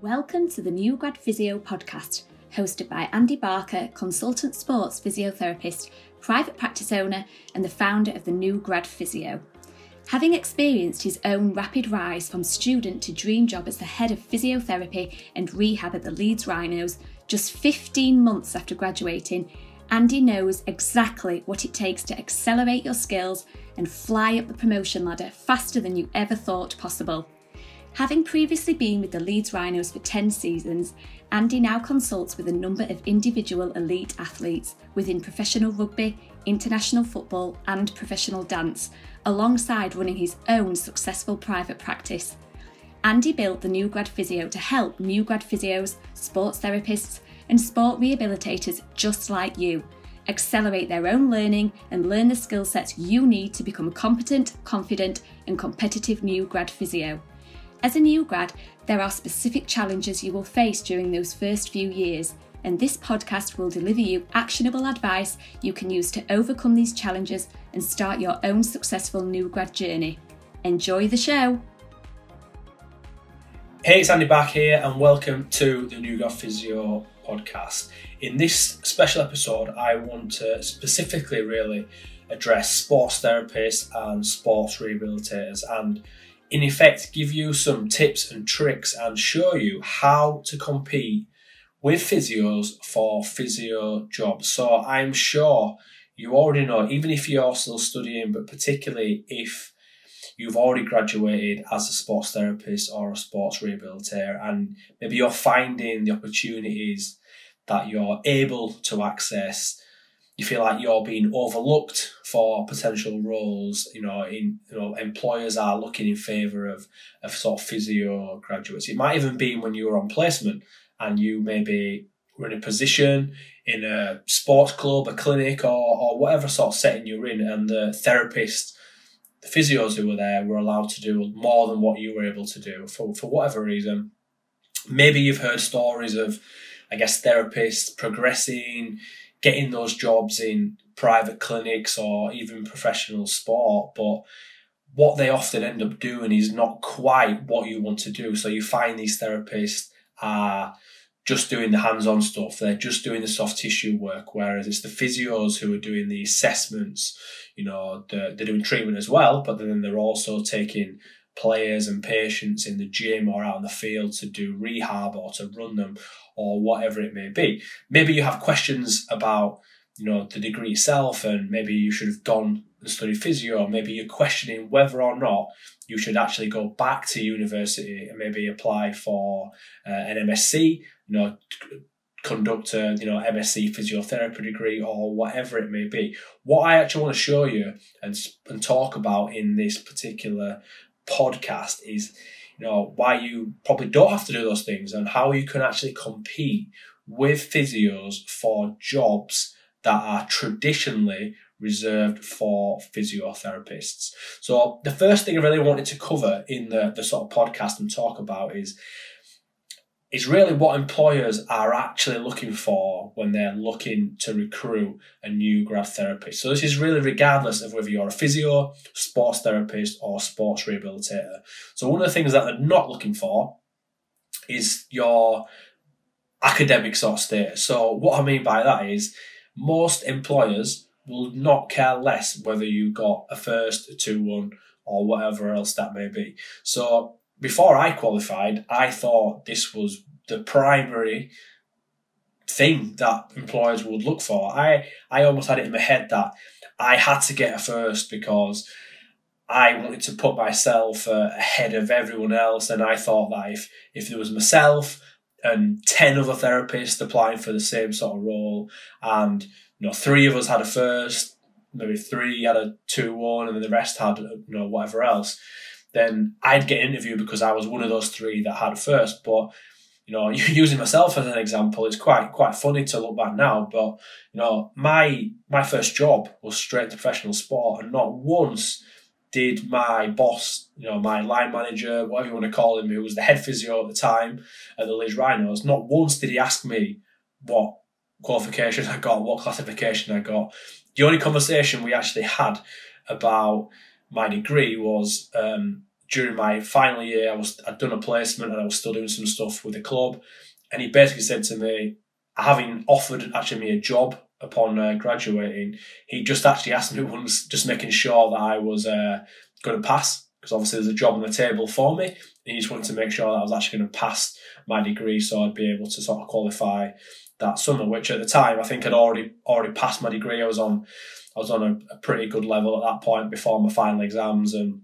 Welcome to the New Grad Physio podcast, hosted by Andy Barker, consultant sports physiotherapist, private practice owner, and the founder of the New Grad Physio. Having experienced his own rapid rise from student to dream job as the head of physiotherapy and rehab at the Leeds Rhinos just 15 months after graduating, Andy knows exactly what it takes to accelerate your skills and fly up the promotion ladder faster than you ever thought possible. Having previously been with the Leeds Rhinos for 10 seasons, Andy now consults with a number of individual elite athletes within professional rugby, international football, and professional dance, alongside running his own successful private practice. Andy built the New Grad Physio to help new grad physios, sports therapists, and sport rehabilitators just like you accelerate their own learning and learn the skill sets you need to become a competent, confident, and competitive new grad physio. As a new grad, there are specific challenges you will face during those first few years, and this podcast will deliver you actionable advice you can use to overcome these challenges and start your own successful new grad journey. Enjoy the show! Hey, it's Andy back here, and welcome to the New Grad Physio podcast. In this special episode, I want to specifically really address sports therapists and sports rehabilitators and in effect give you some tips and tricks and show you how to compete with physios for physio jobs. So I'm sure you already know, even if you're still studying, but particularly if you've already graduated as a sports therapist or a sports rehabilitator, and maybe you're finding the opportunities that you're able to access you feel like you're being overlooked for potential roles. You know, in you know, employers are looking in favour of of sort of physio graduates. It might even be when you're on placement and you maybe were in a position in a sports club, a clinic, or or whatever sort of setting you're in, and the therapist. The physios who were there were allowed to do more than what you were able to do for, for whatever reason. Maybe you've heard stories of, I guess, therapists progressing getting those jobs in private clinics or even professional sport, but what they often end up doing is not quite what you want to do. So you find these therapists are just doing the hands-on stuff. They're just doing the soft tissue work, whereas it's the physios who are doing the assessments. You know, they're, they're doing treatment as well, but then they're also taking players and patients in the gym or out in the field to do rehab or to run them or whatever it may be. Maybe you have questions about, you know, the degree itself and maybe you should have gone and studied physio or maybe you're questioning whether or not you should actually go back to university and maybe apply for uh, an MSc, you know, conduct a you know MSc physiotherapy degree or whatever it may be. What I actually want to show you and and talk about in this particular podcast is know why you probably don't have to do those things and how you can actually compete with physios for jobs that are traditionally reserved for physiotherapists. So the first thing I really wanted to cover in the, the sort of podcast and talk about is is really what employers are actually looking for when they're looking to recruit a new grad therapist. So this is really regardless of whether you're a physio, sports therapist, or sports rehabilitator. So one of the things that they're not looking for is your academic sort of status. So what I mean by that is most employers will not care less whether you got a first, a two one, or whatever else that may be. So before I qualified, I thought this was the primary thing that employers would look for. I, I almost had it in my head that I had to get a first because I wanted to put myself uh, ahead of everyone else. And I thought that if, if there was myself and 10 other therapists applying for the same sort of role, and you know, three of us had a first, maybe three had a 2 1, and then the rest had, you know, whatever else then I'd get interviewed because I was one of those three that had first. But you know, using myself as an example, it's quite quite funny to look back now. But you know, my my first job was straight to professional sport, and not once did my boss, you know, my line manager, whatever you want to call him, who was the head physio at the time at the Leeds Rhinos, not once did he ask me what qualification I got, what classification I got. The only conversation we actually had about my degree was um, during my final year, I was I'd done a placement and I was still doing some stuff with the club, and he basically said to me, having offered actually me a job upon uh, graduating, he just actually asked me once, just making sure that I was uh, going to pass because obviously there's a job on the table for me. And he just wanted to make sure that I was actually going to pass my degree, so I'd be able to sort of qualify that summer. Which at the time I think I'd already already passed my degree. I was on I was on a, a pretty good level at that point before my final exams and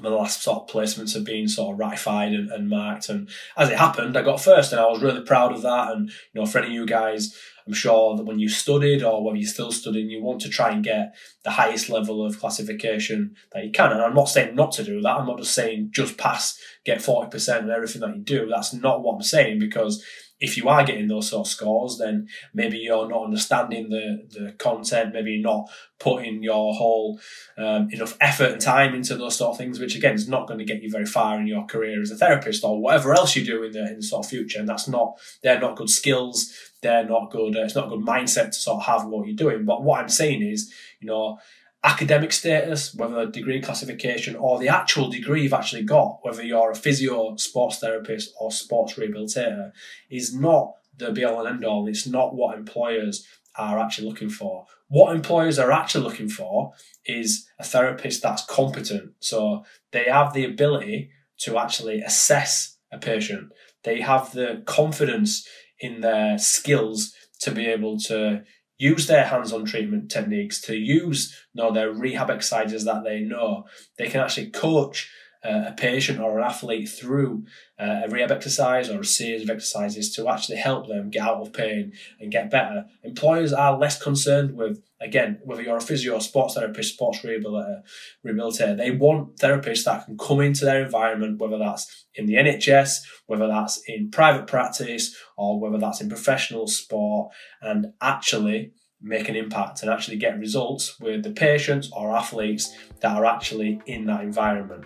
my last sort of placements have been sort of ratified and, and, marked. And as it happened, I got first, and I was really proud of that. And you know, for any of you guys, I'm sure that when you studied or whether you're still studying, you want to try and get the highest level of classification that you can. And I'm not saying not to do that. I'm not just saying just pass, get 40% and everything that you do. That's not what I'm saying because if you are getting those sort of scores, then maybe you're not understanding the, the content, maybe you're not putting your whole um, enough effort and time into those sort of things, which again is not going to get you very far in your career as a therapist or whatever else you do in the in the sort of future. And that's not they're not good skills. They're not good. Uh, it's not a good mindset to sort of have what you're doing. But what I'm saying is, you know, academic status, whether degree classification or the actual degree you've actually got, whether you're a physio, sports therapist, or sports rehabilitator, is not the be all and end all. It's not what employers are actually looking for. What employers are actually looking for is a therapist that's competent. So they have the ability to actually assess a patient. They have the confidence in their skills to be able to use their hands-on treatment techniques, to use you know, their rehab exercises that they know. They can actually coach uh, a patient or an athlete through uh, a rehab exercise or a series of exercises to actually help them get out of pain and get better. Employers are less concerned with, again, whether you're a physio, sports therapist, sports rehabilitator, rehabilitator, they want therapists that can come into their environment, whether that's in the NHS, whether that's in private practice, or whether that's in professional sport, and actually make an impact and actually get results with the patients or athletes that are actually in that environment.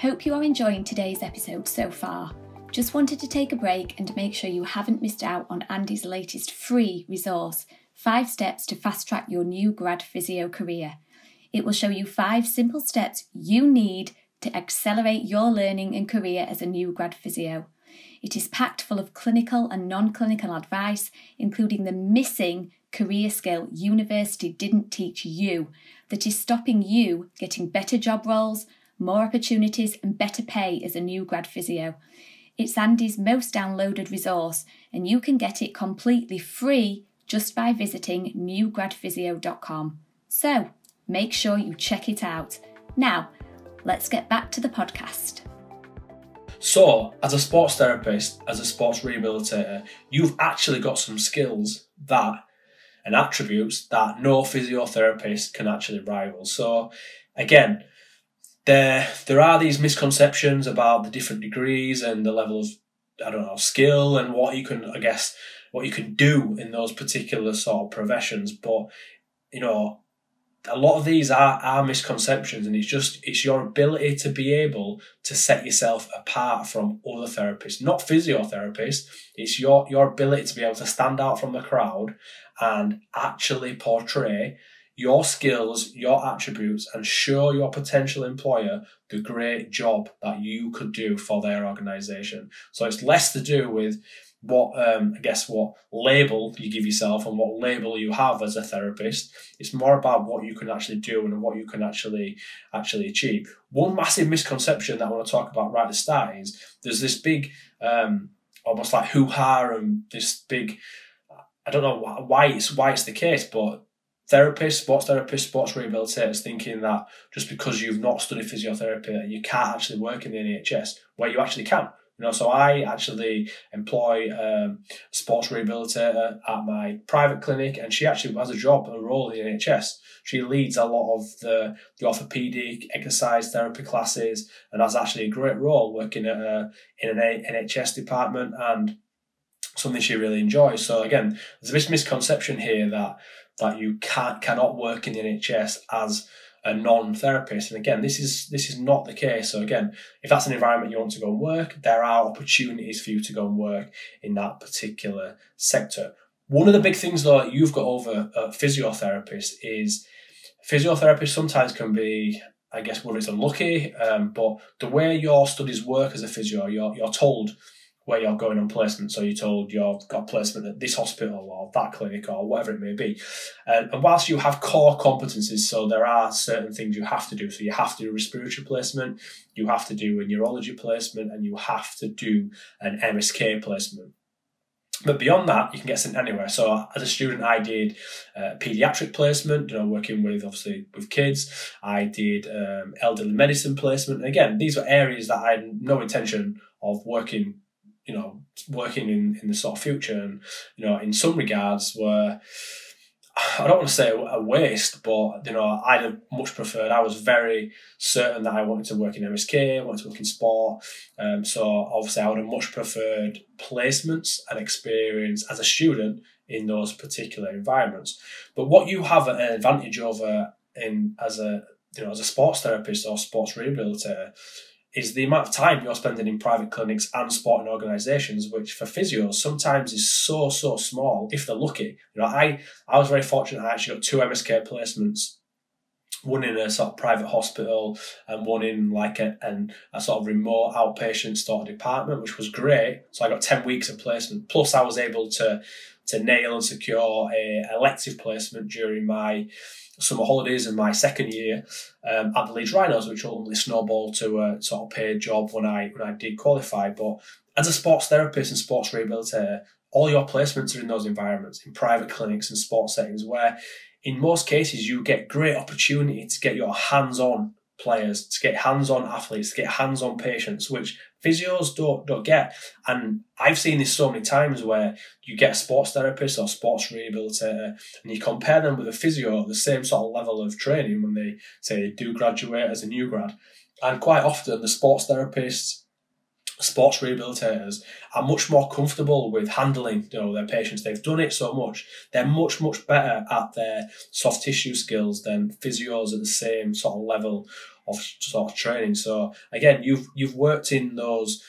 Hope you are enjoying today's episode so far. Just wanted to take a break and make sure you haven't missed out on Andy's latest free resource Five Steps to Fast Track Your New Grad Physio Career. It will show you five simple steps you need to accelerate your learning and career as a new grad physio. It is packed full of clinical and non clinical advice, including the missing career skill university didn't teach you that is stopping you getting better job roles, more opportunities, and better pay as a new grad physio. It's Andy's most downloaded resource, and you can get it completely free just by visiting newgradphysio.com. So make sure you check it out. Now, let's get back to the podcast. So, as a sports therapist, as a sports rehabilitator, you've actually got some skills that and attributes that no physiotherapist can actually rival. So, again, there there are these misconceptions about the different degrees and the level of I don't know skill and what you can I guess what you can do in those particular sort of professions. But you know, a lot of these are, are misconceptions and it's just it's your ability to be able to set yourself apart from other therapists not physiotherapists it's your your ability to be able to stand out from the crowd and actually portray your skills your attributes and show your potential employer the great job that you could do for their organization so it's less to do with what um, I guess what label you give yourself and what label you have as a therapist. It's more about what you can actually do and what you can actually actually achieve. One massive misconception that I want to talk about right at the start is there's this big um, almost like hoo ha and this big I don't know why it's why it's the case, but therapists, sports therapists, sports rehabilitators thinking that just because you've not studied physiotherapy, you can't actually work in the NHS, where you actually can. You know, so I actually employ um, a sports rehabilitator at my private clinic, and she actually has a job, a role in the NHS. She leads a lot of the, the orthopedic exercise therapy classes, and has actually a great role working at a, in an NHS department and something she really enjoys. So again, there's this misconception here that that you can't cannot work in the NHS as a non-therapist. And again, this is this is not the case. So again, if that's an environment you want to go and work, there are opportunities for you to go and work in that particular sector. One of the big things though that you've got over a physiotherapist is physiotherapists sometimes can be I guess whether it's unlucky, um, but the way your studies work as a physio, you're you're told where you're going on placement. So you're told you've got placement at this hospital or that clinic or whatever it may be. And, and whilst you have core competencies, so there are certain things you have to do. So you have to do respiratory placement, you have to do a neurology placement, and you have to do an MSK placement. But beyond that, you can get sent anywhere. So as a student, I did uh, pediatric placement, you know, working with obviously with kids. I did um, elderly medicine placement. And again, these were areas that I had no intention of working you know, working in, in the sort of future and, you know, in some regards were, I don't want to say a waste, but, you know, I'd have much preferred, I was very certain that I wanted to work in MSK, wanted to work in sport. Um, so obviously I would have much preferred placements and experience as a student in those particular environments. But what you have an advantage over in as a you know as a sports therapist or sports rehabilitator is the amount of time you're spending in private clinics and sporting organisations, which for physios sometimes is so so small if they're lucky. You know, I I was very fortunate. I actually got two MSK placements, one in a sort of private hospital and one in like a an, a sort of remote outpatient sort of department, which was great. So I got ten weeks of placement. Plus, I was able to to nail and secure a elective placement during my summer holidays in my second year um, at the Leeds Rhinos, which ultimately snowballed to a sort of paid job when I when I did qualify. But as a sports therapist and sports rehabilitator, all your placements are in those environments, in private clinics and sports settings, where in most cases you get great opportunity to get your hands on players, to get hands on athletes, to get hands on patients, which physios don't don't get. And I've seen this so many times where you get a sports therapist or sports rehabilitator and you compare them with a physio at the same sort of level of training when they say they do graduate as a new grad. And quite often the sports therapists sports rehabilitators are much more comfortable with handling you know their patients. They've done it so much. They're much much better at their soft tissue skills than physios at the same sort of level of sort of training. So again you've you've worked in those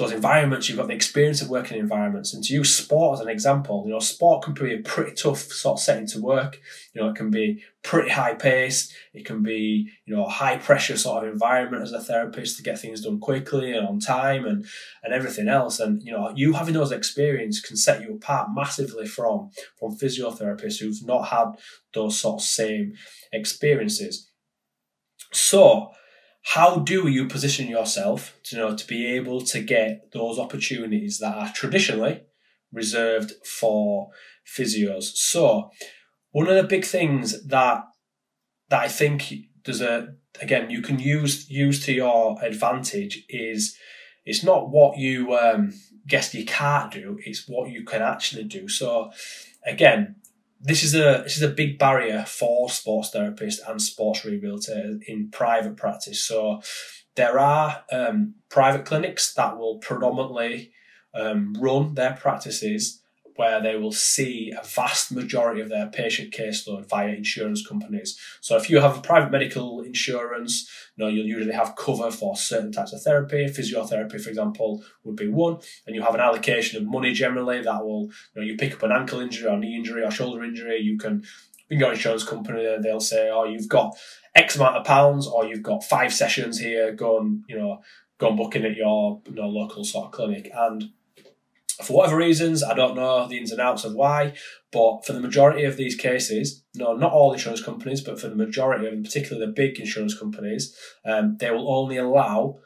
those environments, you've got the experience of working in environments. And to use sport as an example, you know, sport can be a pretty tough sort of setting to work. You know, it can be pretty high pace. It can be, you know, high pressure sort of environment as a therapist to get things done quickly and on time and, and everything else. And, you know, you having those experiences can set you apart massively from, from physiotherapists who've not had those sort of same experiences. So, how do you position yourself to you know to be able to get those opportunities that are traditionally reserved for physios? So one of the big things that that i think there's a again you can use use to your advantage is it's not what you um, guess you can't do it's what you can actually do. So again this is a this is a big barrier for sports therapists and sports rehabilitators in private practice. So there are um, private clinics that will predominantly um, run their practices where they will see a vast majority of their patient caseload via insurance companies. So if you have a private medical insurance, you know, you'll usually have cover for certain types of therapy. Physiotherapy, for example, would be one, and you have an allocation of money generally that will, you know, you pick up an ankle injury or knee injury or shoulder injury, you can you can go insurance company, they'll say, oh, you've got X amount of pounds, or you've got five sessions here, go and, you know, go and book in at your you know, local sort of clinic. And for whatever reasons, I don't know the ins and outs of why, but for the majority of these cases, no, not all insurance companies, but for the majority of them, particularly the big insurance companies, um, they will only allow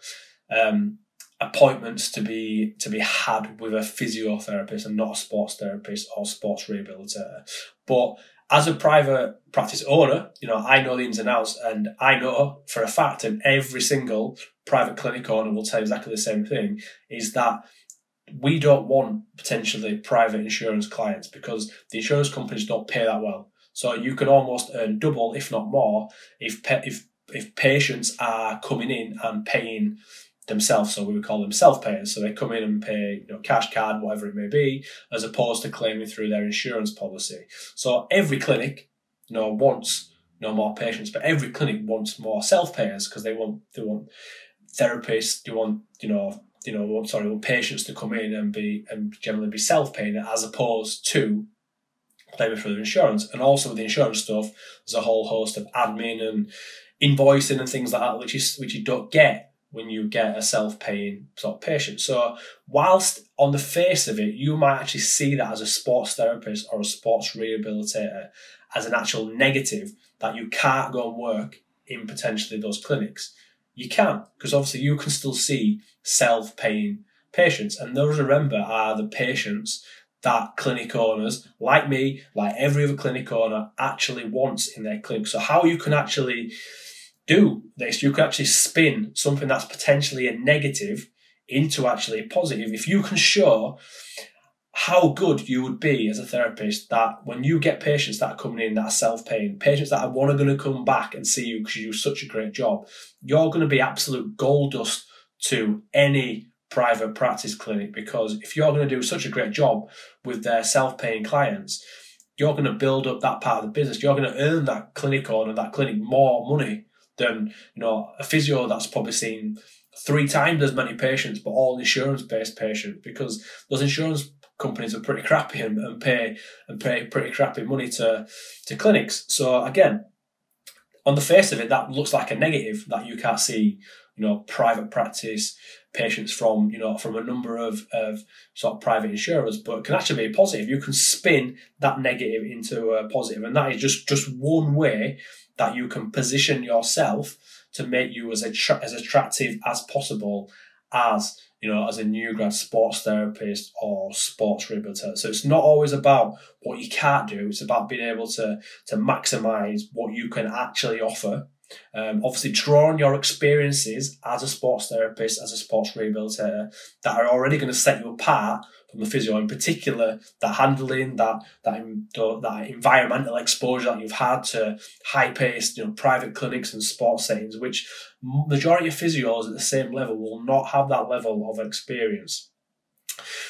um, appointments to be to be had with a physiotherapist and not a sports therapist or sports rehabilitator. But as a private practice owner, you know, I know the ins and outs, and I know for a fact, and every single private clinic owner will tell you exactly the same thing, is that we don't want potentially private insurance clients because the insurance companies don't pay that well. So you can almost earn double, if not more, if if if patients are coming in and paying themselves. So we would call them self-payers. So they come in and pay, you know, cash card, whatever it may be, as opposed to claiming through their insurance policy. So every clinic, you know, wants no more patients, but every clinic wants more self-payers because they want they want therapists, they want you know you know, sorry, want patients to come in and be and generally be self-paying as opposed to claiming for their insurance. And also with the insurance stuff, there's a whole host of admin and invoicing and things like that, which is which you don't get when you get a self-paying sort of patient. So whilst on the face of it, you might actually see that as a sports therapist or a sports rehabilitator as an actual negative that you can't go and work in potentially those clinics. You can, because obviously you can still see self-paying patients. And those remember are the patients that clinic owners, like me, like every other clinic owner, actually wants in their clinic. So how you can actually do this, you can actually spin something that's potentially a negative into actually a positive. If you can show how good you would be as a therapist that when you get patients that are coming in that are self-paying, patients that are want to going to come back and see you because you do such a great job, you're going to be absolute gold dust to any private practice clinic because if you're going to do such a great job with their self-paying clients, you're going to build up that part of the business. You're going to earn that clinic owner, that clinic more money than you know a physio that's probably seen three times as many patients, but all insurance-based patients because those insurance companies are pretty crappy and, and pay and pay pretty crappy money to to clinics. So again, on the face of it, that looks like a negative that you can't see, you know, private practice patients from you know from a number of, of sort of private insurers, but can actually be positive. You can spin that negative into a positive, and that is just just one way that you can position yourself to make you as attra- as attractive as possible as you know as a new grad sports therapist or sports rehabilitator. So it's not always about what you can't do; it's about being able to to maximize what you can actually offer um, obviously, draw on your experiences as a sports therapist, as a sports rehabilitator, that are already going to set you apart from the physio. In particular, that handling, that that that environmental exposure that you've had to high-paced, you know, private clinics and sports settings, which majority of physios at the same level will not have that level of experience.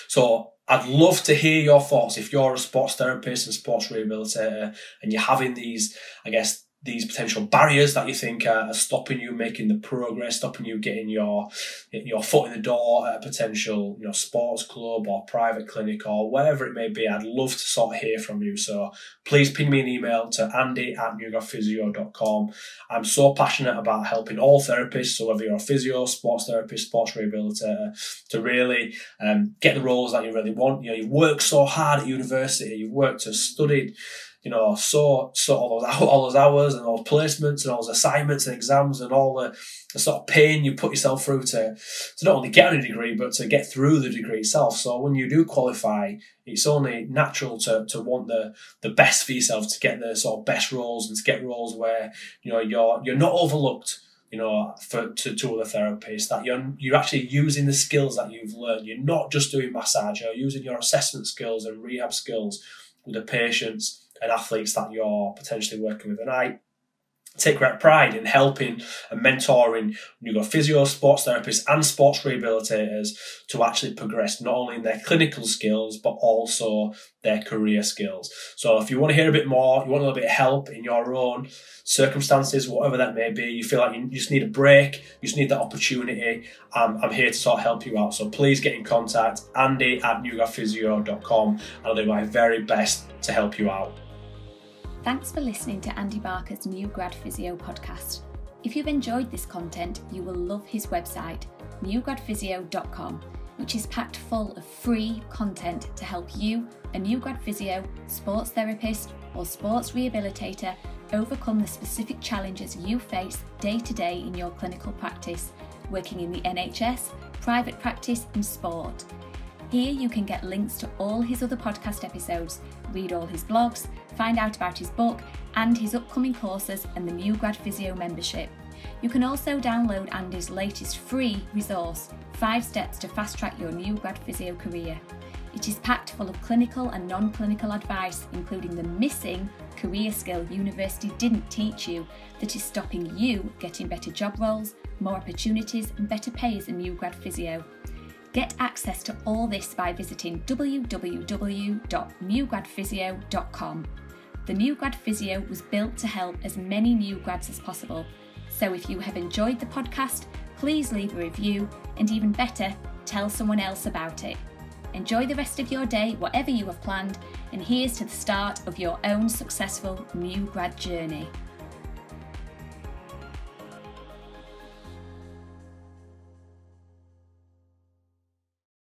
So I'd love to hear your thoughts if you're a sports therapist and sports rehabilitator and you're having these, I guess, these potential barriers that you think are, stopping you making the progress, stopping you getting your your foot in the door at a potential you know sports club or private clinic or whatever it may be. I'd love to sort of hear from you. So please ping me an email to andy at newgradphysio.com. I'm so passionate about helping all therapists, so whether you're a physio, sports therapist, sports rehabilitator, to really um, get the roles that you really want. You know, you work so hard at university, you've worked to studied you know, saw saw all those all those hours and all those placements and all those assignments and exams and all the, the sort of pain you put yourself through to to not only get a degree but to get through the degree itself. So when you do qualify, it's only natural to, to want the the best for yourself to get the sort of best roles and to get roles where you know you're you're not overlooked you know, for to, to other therapists, that you're you're actually using the skills that you've learned. You're not just doing massage, you're using your assessment skills and rehab skills with the patients and athletes that you're potentially working with. And I take great pride in helping and mentoring you've got physio, sports therapists, and sports rehabilitators to actually progress not only in their clinical skills but also their career skills. So if you want to hear a bit more, you want a little bit of help in your own circumstances, whatever that may be, you feel like you just need a break, you just need that opportunity, um, I'm here to sort of help you out. So please get in contact, andy at newgradphysio.com, and I'll do my very best to help you out. Thanks for listening to Andy Barker's New Grad Physio podcast. If you've enjoyed this content, you will love his website, newgradphysio.com, which is packed full of free content to help you, a new grad physio, sports therapist, or sports rehabilitator, overcome the specific challenges you face day to day in your clinical practice, working in the NHS, private practice, and sport. Here you can get links to all his other podcast episodes, read all his blogs, find out about his book and his upcoming courses and the new Grad Physio membership. You can also download Andy's latest free resource, 5 Steps to Fast Track Your New Grad Physio Career. It is packed full of clinical and non clinical advice, including the missing career skill university didn't teach you that is stopping you getting better job roles, more opportunities, and better pay as a new grad physio. Get access to all this by visiting www.newgradphysio.com. The New Grad Physio was built to help as many new grads as possible. So if you have enjoyed the podcast, please leave a review and even better, tell someone else about it. Enjoy the rest of your day, whatever you have planned, and here's to the start of your own successful new grad journey.